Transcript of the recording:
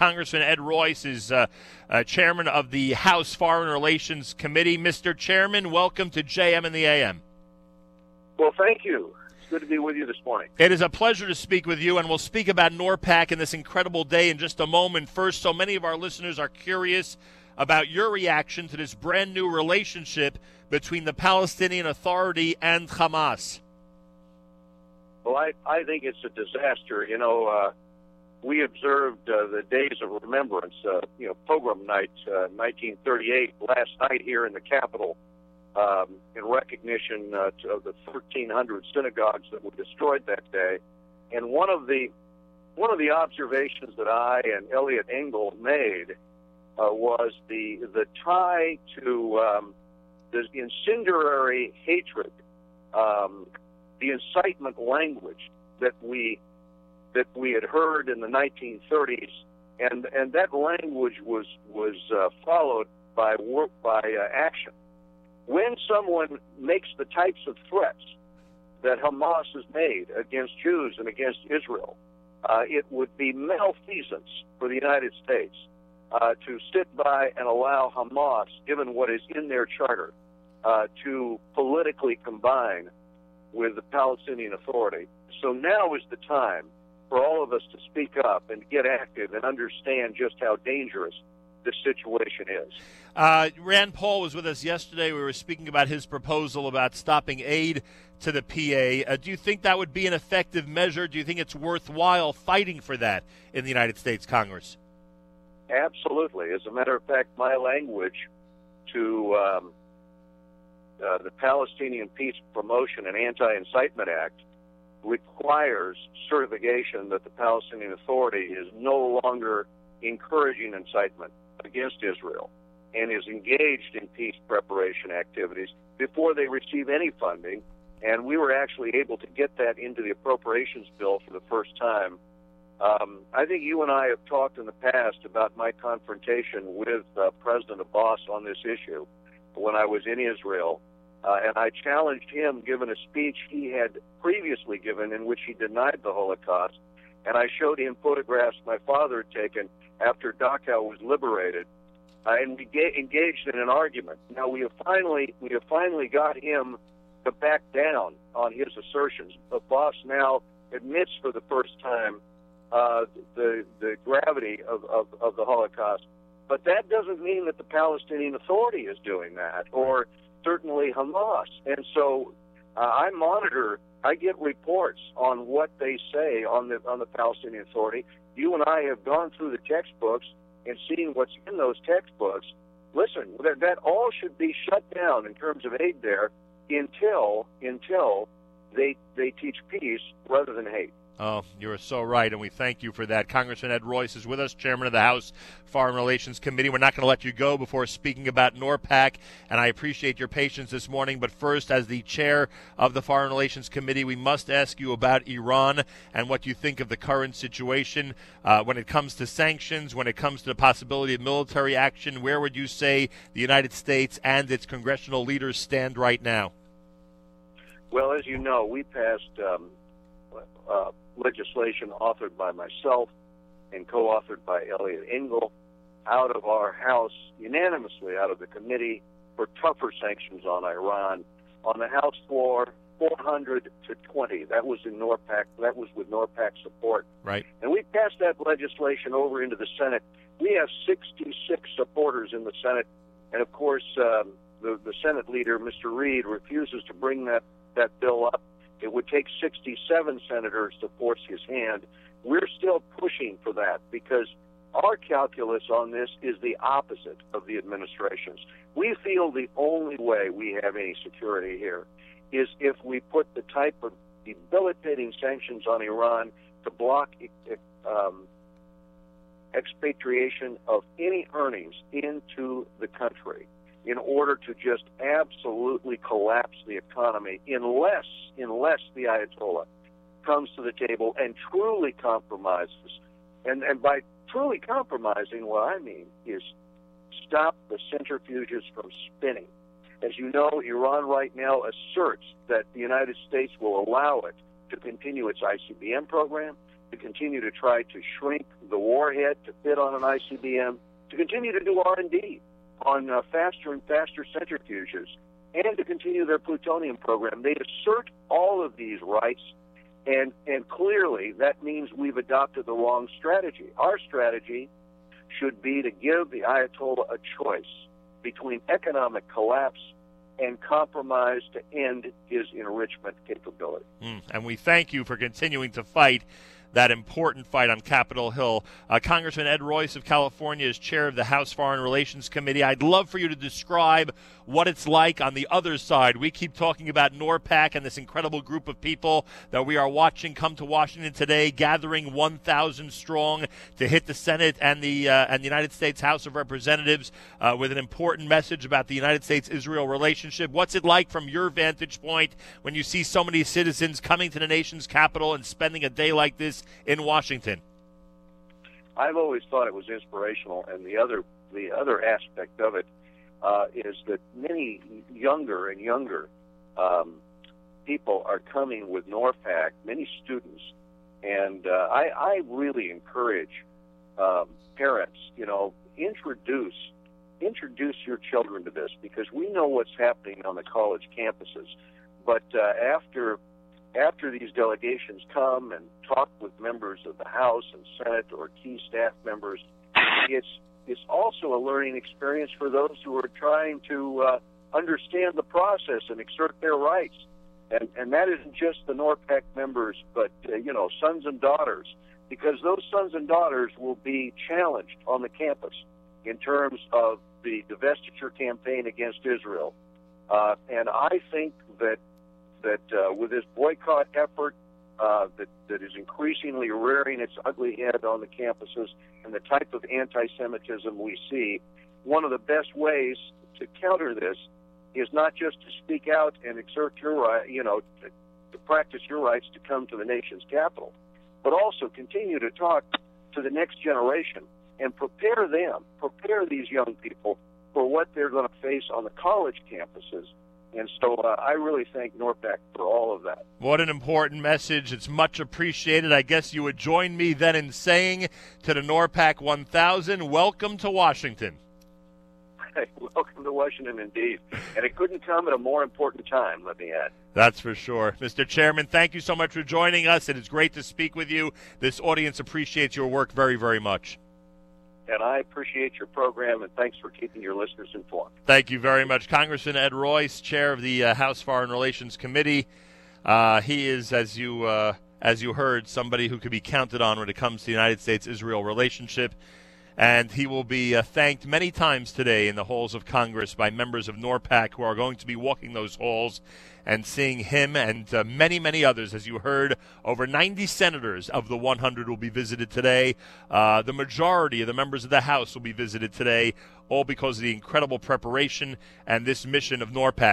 Congressman Ed Royce is uh, uh, chairman of the House Foreign Relations Committee. Mr. Chairman, welcome to JM and the AM. Well, thank you. It's good to be with you this morning. It is a pleasure to speak with you, and we'll speak about NORPAC and this incredible day in just a moment. First, so many of our listeners are curious about your reaction to this brand new relationship between the Palestinian Authority and Hamas. Well, I, I think it's a disaster. You know, uh, we observed uh, the Days of Remembrance, uh, you know, Pogrom Night, uh, 1938, last night here in the Capitol, um, in recognition uh, of the 1,300 synagogues that were destroyed that day. And one of the one of the observations that I and Eliot Engel made uh, was the the tie to um, the incendiary hatred, um, the incitement language that we that we had heard in the 1930s, and and that language was was uh, followed by work by uh, action. When someone makes the types of threats that Hamas has made against Jews and against Israel, uh, it would be malfeasance for the United States uh, to sit by and allow Hamas, given what is in their charter, uh, to politically combine with the Palestinian Authority. So now is the time for all of us to speak up and get active and understand just how dangerous this situation is. Uh, Rand Paul was with us yesterday. We were speaking about his proposal about stopping aid to the PA. Uh, do you think that would be an effective measure? Do you think it's worthwhile fighting for that in the United States Congress? Absolutely. As a matter of fact, my language to um, uh, the Palestinian Peace Promotion and Anti Incitement Act requires certification that the Palestinian Authority is no longer encouraging incitement against Israel and is engaged in peace preparation activities before they receive any funding. And we were actually able to get that into the appropriations bill for the first time um, I think you and I have talked in the past about my confrontation with uh, President Abbas on this issue when I was in Israel. Uh, and I challenged him, given a speech he had previously given in which he denied the Holocaust. And I showed him photographs my father had taken after Dachau was liberated. Uh, and we ga- engaged in an argument. Now we have finally we have finally got him to back down on his assertions. Abbas now admits for the first time uh, the the gravity of, of, of the Holocaust. But that doesn't mean that the Palestinian Authority is doing that, or certainly Hamas. And so uh, I monitor. I get reports on what they say on the on the Palestinian Authority. You and I have gone through the textbooks and seen what's in those textbooks. Listen, that, that all should be shut down in terms of aid there until until they they teach peace rather than hate. Oh, you're so right, and we thank you for that. Congressman Ed Royce is with us, chairman of the House Foreign Relations Committee. We're not going to let you go before speaking about NORPAC, and I appreciate your patience this morning. But first, as the chair of the Foreign Relations Committee, we must ask you about Iran and what you think of the current situation uh, when it comes to sanctions, when it comes to the possibility of military action. Where would you say the United States and its congressional leaders stand right now? Well, as you know, we passed. Um, uh, legislation authored by myself and co-authored by Eliot Engel out of our House unanimously out of the committee for tougher sanctions on Iran. On the House floor, 400 to 20. That was in NORPAC. That was with NORPAC support. Right. And we passed that legislation over into the Senate. We have 66 supporters in the Senate, and of course, um, the the Senate leader, Mr. Reid, refuses to bring that that bill up it would take 67 senators to force his hand. We're still pushing for that because our calculus on this is the opposite of the administration's. We feel the only way we have any security here is if we put the type of debilitating sanctions on Iran to block um, expatriation of any earnings into the country in order to just absolutely collapse the economy unless unless the Ayatollah comes to the table and truly compromises. And and by truly compromising, what I mean is stop the centrifuges from spinning. As you know, Iran right now asserts that the United States will allow it to continue its ICBM program, to continue to try to shrink the warhead to fit on an ICBM, to continue to do R&D on uh, faster and faster centrifuges, and to continue their plutonium program. They assert all of these rights, and and clearly that means we've adopted the wrong strategy. Our strategy should be to give the Ayatollah a choice between economic collapse and compromise to end his enrichment capability. Mm, and we thank you for continuing to fight that important fight on Capitol Hill. Uh, Congressman Ed Royce of California is chair of the House Foreign Relations Committee. I'd love for you to describe what it's like on the other side. We keep talking about NORPAC and this incredible group of people that we are watching come to Washington today, gathering 1,000 strong to hit the Senate and the uh, and the United States House of Representatives uh, with an important message about the United States-Israel relationship. What's it like from your vantage point when you see so many citizens coming to the nation's capital and spending a day like this in Washington? I've always thought it was inspirational, and the other the other aspect of it uh, is that many younger and younger um, people are coming with NORPAC, many students, and uh, I, I really encourage um, parents, you know, introduce introduce your children to this because we know what's happening on the college campuses. But uh, after after these delegations come and talk with members of the House and Senate or key staff members, it's it's also a learning experience for those who are trying to uh, understand the process and exert their rights. And and that isn't just the NORPAC members, but uh, you know sons and daughters, because those sons and daughters will be challenged on the campus in terms of the divestiture campaign against Israel. Uh, and I think that that uh, with this boycott effort uh, that, that is increasingly rearing its ugly head on the campuses and the type of anti-Semitism we see, one of the best ways to counter this is not just to speak out and exert your right, you know, to, to practice your rights to come to the nation's capital, but also continue to talk to the next generation and prepare them, prepare these young people for what they're going to face on the college campuses and so uh, I really thank NORPAC for all of that. What an important message. It's much appreciated. I guess you would join me then in saying to the NORPAC 1000, welcome to Washington. welcome to Washington indeed. And it couldn't come at a more important time, let me add. That's for sure. Mr. Chairman, thank you so much for joining us. It is great to speak with you. This audience appreciates your work very, very much and I appreciate your program, and thanks for keeping your listeners informed. Thank you very much. Congressman Ed Royce, chair of the uh, House Foreign Relations Committee. Uh, he is, as you uh, as you heard, somebody who could be counted on when it comes to the United States-Israel relationship. And he will be uh, thanked many times today in the halls of Congress by members of NORPAC who are going to be walking those halls and seeing him and uh, many, many others. As you heard, over 90 senators of the 100 will be visited today. Uh, the majority of the members of the House will be visited today, all because of the incredible preparation and this mission of NORPAC.